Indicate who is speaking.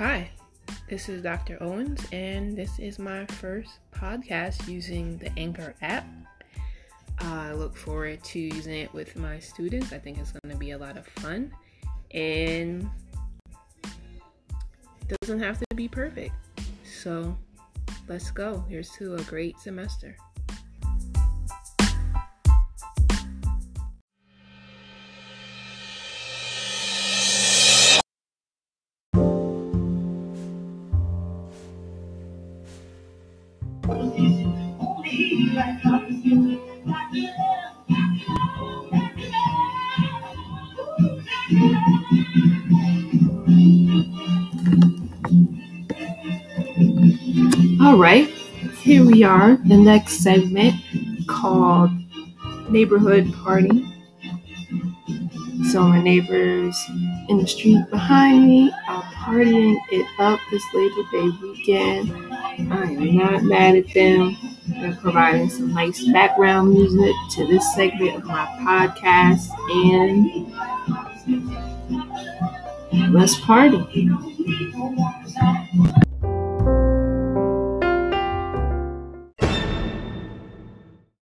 Speaker 1: Hi, this is Dr. Owens, and this is my first podcast using the Anchor app. I look forward to using it with my students. I think it's going to be a lot of fun, and doesn't have to be perfect. So let's go. Here's to a great semester. All right, here we are, the next segment called Neighborhood Party. So, my neighbors in the street behind me are partying it up this Labor Day weekend. I am not mad at them. They're providing some nice background music to this segment of my podcast, and let's party.